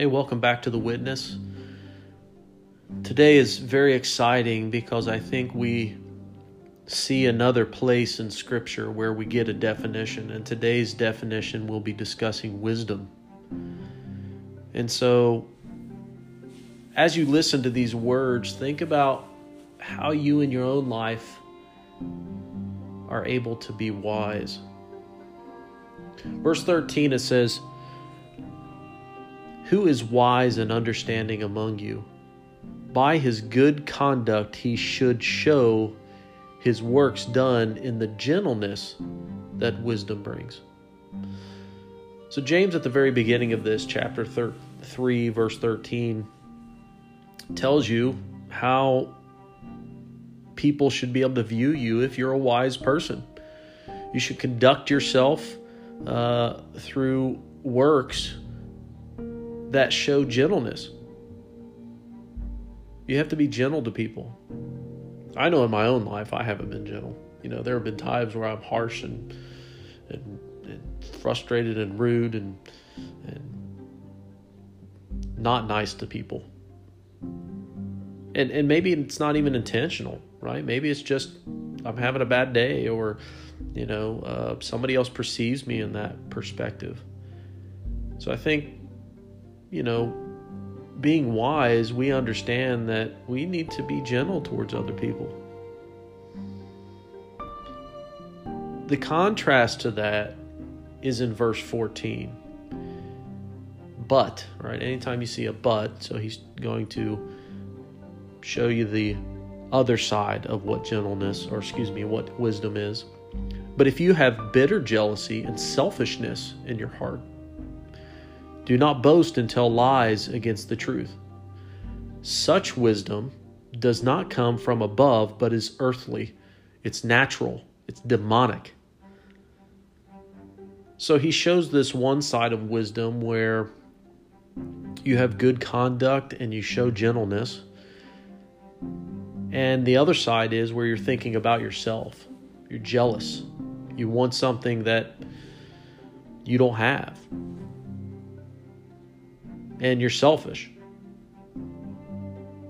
Hey, welcome back to The Witness. Today is very exciting because I think we see another place in Scripture where we get a definition, and today's definition will be discussing wisdom. And so, as you listen to these words, think about how you in your own life are able to be wise. Verse 13 it says, Who is wise and understanding among you? By his good conduct he should show his works done in the gentleness that wisdom brings. So, James, at the very beginning of this, chapter 3, verse 13, tells you how people should be able to view you if you're a wise person. You should conduct yourself uh, through works that show gentleness. You have to be gentle to people. I know in my own life I haven't been gentle. You know, there have been times where I'm harsh and and, and frustrated and rude and and not nice to people. And and maybe it's not even intentional, right? Maybe it's just I'm having a bad day or you know, uh, somebody else perceives me in that perspective. So I think, you know, being wise, we understand that we need to be gentle towards other people. The contrast to that is in verse 14. But, right? Anytime you see a but, so he's going to show you the other side of what gentleness, or excuse me, what wisdom is. But if you have bitter jealousy and selfishness in your heart, do not boast and tell lies against the truth. Such wisdom does not come from above, but is earthly. It's natural, it's demonic. So he shows this one side of wisdom where you have good conduct and you show gentleness. And the other side is where you're thinking about yourself. You're jealous. You want something that you don't have and you're selfish.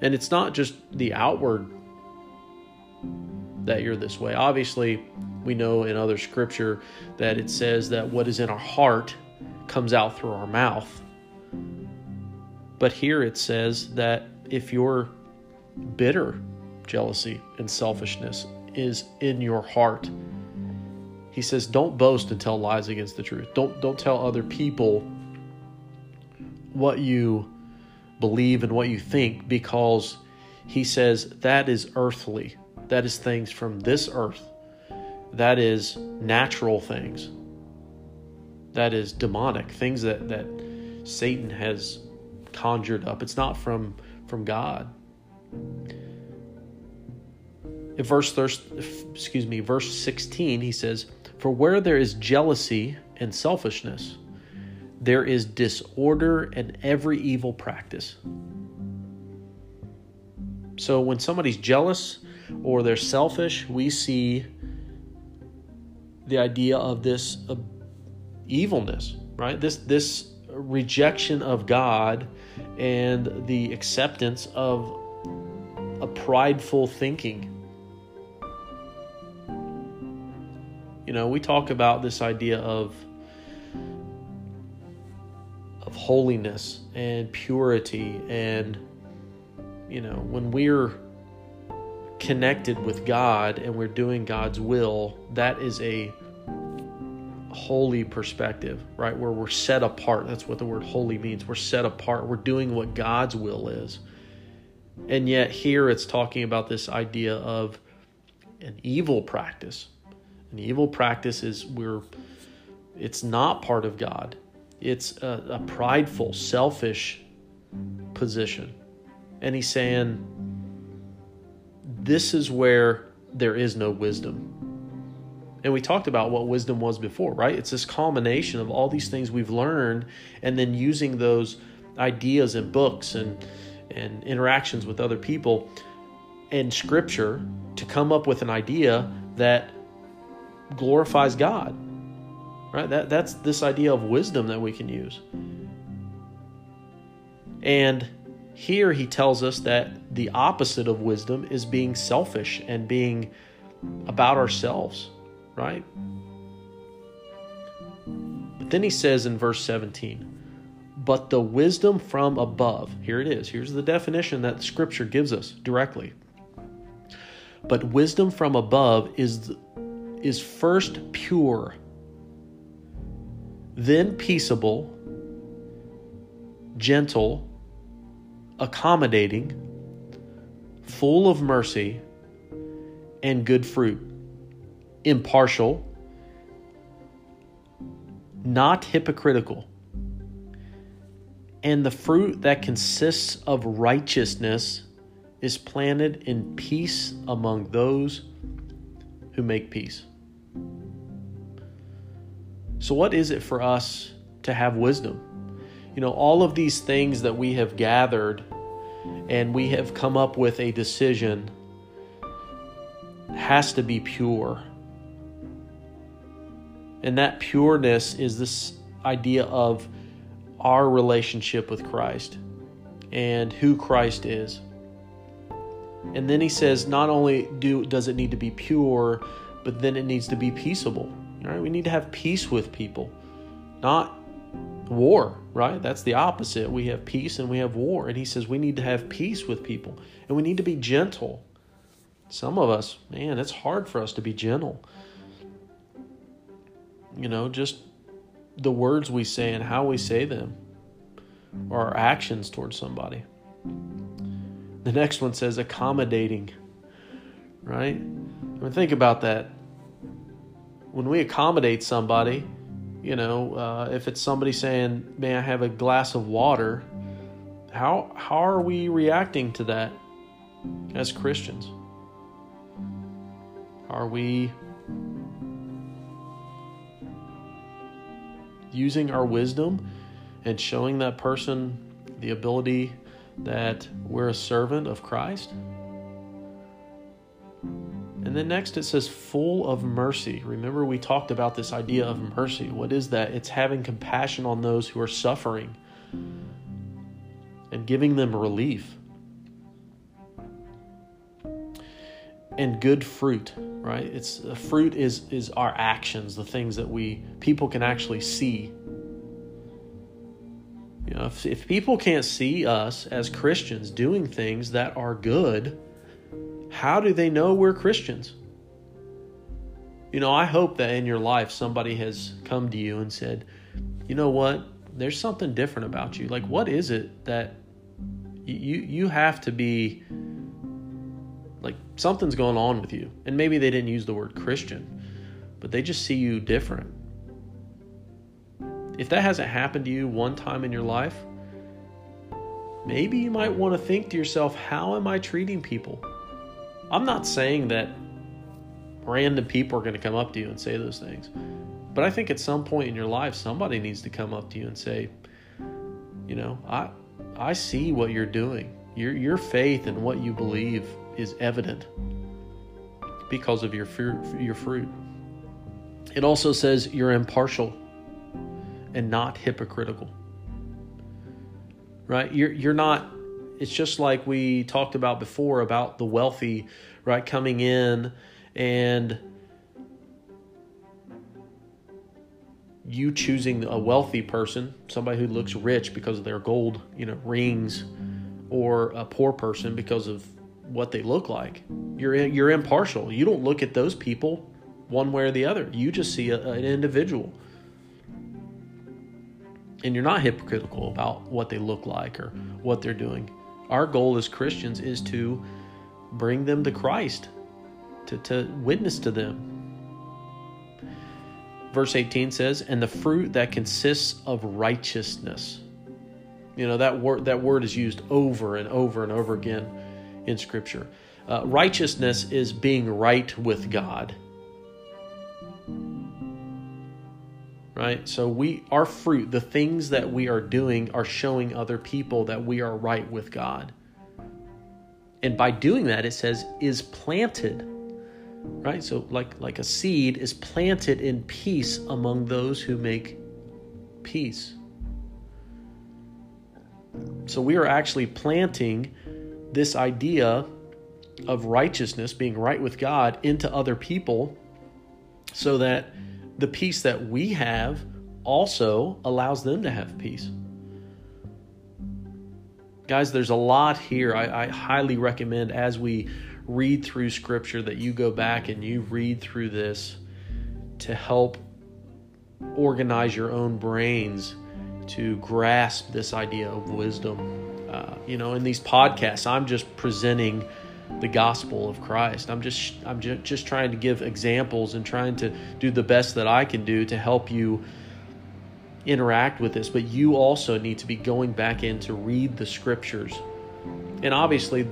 And it's not just the outward that you're this way. Obviously, we know in other scripture that it says that what is in our heart comes out through our mouth. But here it says that if your bitter jealousy and selfishness is in your heart, he says, don't boast and tell lies against the truth. Don't don't tell other people what you believe and what you think because he says that is earthly. That is things from this earth. That is natural things. That is demonic things that that Satan has conjured up. It's not from from God. In verse excuse me, verse 16 he says, "For where there is jealousy and selfishness, there is disorder and every evil practice. So when somebody's jealous or they're selfish, we see the idea of this uh, evilness, right? This this rejection of God and the acceptance of a prideful thinking. You know, we talk about this idea of of holiness and purity and you know when we're connected with God and we're doing God's will that is a holy perspective right? Where we're set apart. That's what the word holy means. We're set apart. We're doing what God's will is. And yet here it's talking about this idea of an evil practice. An evil practice is we're it's not part of God it's a, a prideful, selfish position. And he's saying, This is where there is no wisdom. And we talked about what wisdom was before, right? It's this culmination of all these things we've learned and then using those ideas and books and, and interactions with other people and scripture to come up with an idea that glorifies God right? That, that's this idea of wisdom that we can use. And here he tells us that the opposite of wisdom is being selfish and being about ourselves, right? But then he says in verse 17, but the wisdom from above, here it is, here's the definition that scripture gives us directly. But wisdom from above is, is first pure, then peaceable, gentle, accommodating, full of mercy and good fruit, impartial, not hypocritical. And the fruit that consists of righteousness is planted in peace among those who make peace. So, what is it for us to have wisdom? You know, all of these things that we have gathered and we have come up with a decision has to be pure. And that pureness is this idea of our relationship with Christ and who Christ is. And then he says not only do does it need to be pure, but then it needs to be peaceable. Right? We need to have peace with people, not war, right? That's the opposite. We have peace and we have war. And he says we need to have peace with people and we need to be gentle. Some of us, man, it's hard for us to be gentle. You know, just the words we say and how we say them, or our actions towards somebody. The next one says accommodating, right? I mean, think about that. When we accommodate somebody, you know, uh, if it's somebody saying, "May I have a glass of water?" How how are we reacting to that as Christians? Are we using our wisdom and showing that person the ability that we're a servant of Christ. And then next it says, full of mercy. Remember, we talked about this idea of mercy. What is that? It's having compassion on those who are suffering and giving them relief. And good fruit, right? It's fruit is is our actions, the things that we people can actually see you know, if, if people can't see us as Christians doing things that are good, how do they know we're Christians? You know, I hope that in your life somebody has come to you and said, you know what, there's something different about you. Like, what is it that you you have to be like something's going on with you? And maybe they didn't use the word Christian, but they just see you different. If that hasn't happened to you one time in your life, maybe you might want to think to yourself, how am I treating people? I'm not saying that random people are going to come up to you and say those things. But I think at some point in your life, somebody needs to come up to you and say, you know, I, I see what you're doing. Your, your faith and what you believe is evident because of your fruit, your fruit. It also says you're impartial and not hypocritical. Right? You're you're not it's just like we talked about before about the wealthy, right, coming in and you choosing a wealthy person, somebody who looks rich because of their gold, you know, rings, or a poor person because of what they look like. You're you're impartial. You don't look at those people one way or the other. You just see a, an individual and you're not hypocritical about what they look like or what they're doing. Our goal as Christians is to bring them to Christ, to, to witness to them. Verse 18 says, and the fruit that consists of righteousness. You know, that word, that word is used over and over and over again in Scripture. Uh, righteousness is being right with God. Right? So we our fruit, the things that we are doing are showing other people that we are right with God. And by doing that it says is planted. Right? So like like a seed is planted in peace among those who make peace. So we are actually planting this idea of righteousness, being right with God, into other people so that the peace that we have also allows them to have peace. Guys, there's a lot here. I, I, highly recommend as we read through Scripture that you go back and you read through this to help organize your own brains to grasp this idea of wisdom. Uh, you know, in these podcasts, I'm just presenting the gospel of Christ. I'm just I'm just, trying to give examples and trying to do the best that I can do to help you interact with this, but you also need to be going back in to read the scriptures. And obviously,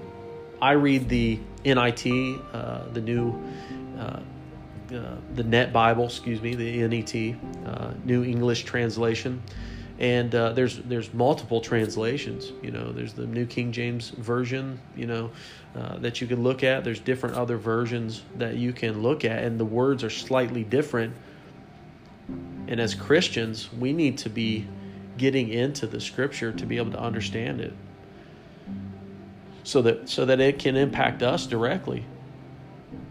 I read the NIT, uh, the new, uh, uh, the Net Bible, excuse me, the NET, uh, New English Translation. And uh, there's there's multiple translations. You know, there's the New King James Version. You know, uh, that you can look at. There's different other versions that you can look at, and the words are slightly different and as Christians, we need to be getting into the scripture to be able to understand it. So that so that it can impact us directly.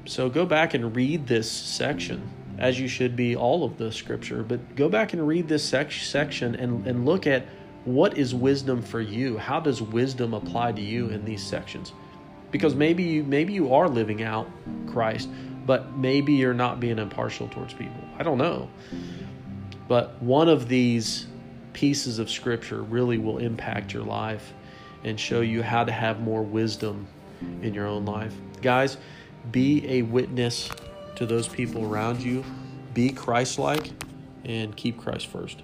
So go back and read this section as you should be all of the scripture, but go back and read this sec- section and, and look at what is wisdom for you? How does wisdom apply to you in these sections? Because maybe you maybe you are living out Christ, but maybe you're not being impartial towards people. I don't know. But one of these pieces of scripture really will impact your life and show you how to have more wisdom in your own life. Guys, be a witness to those people around you, be Christ like, and keep Christ first.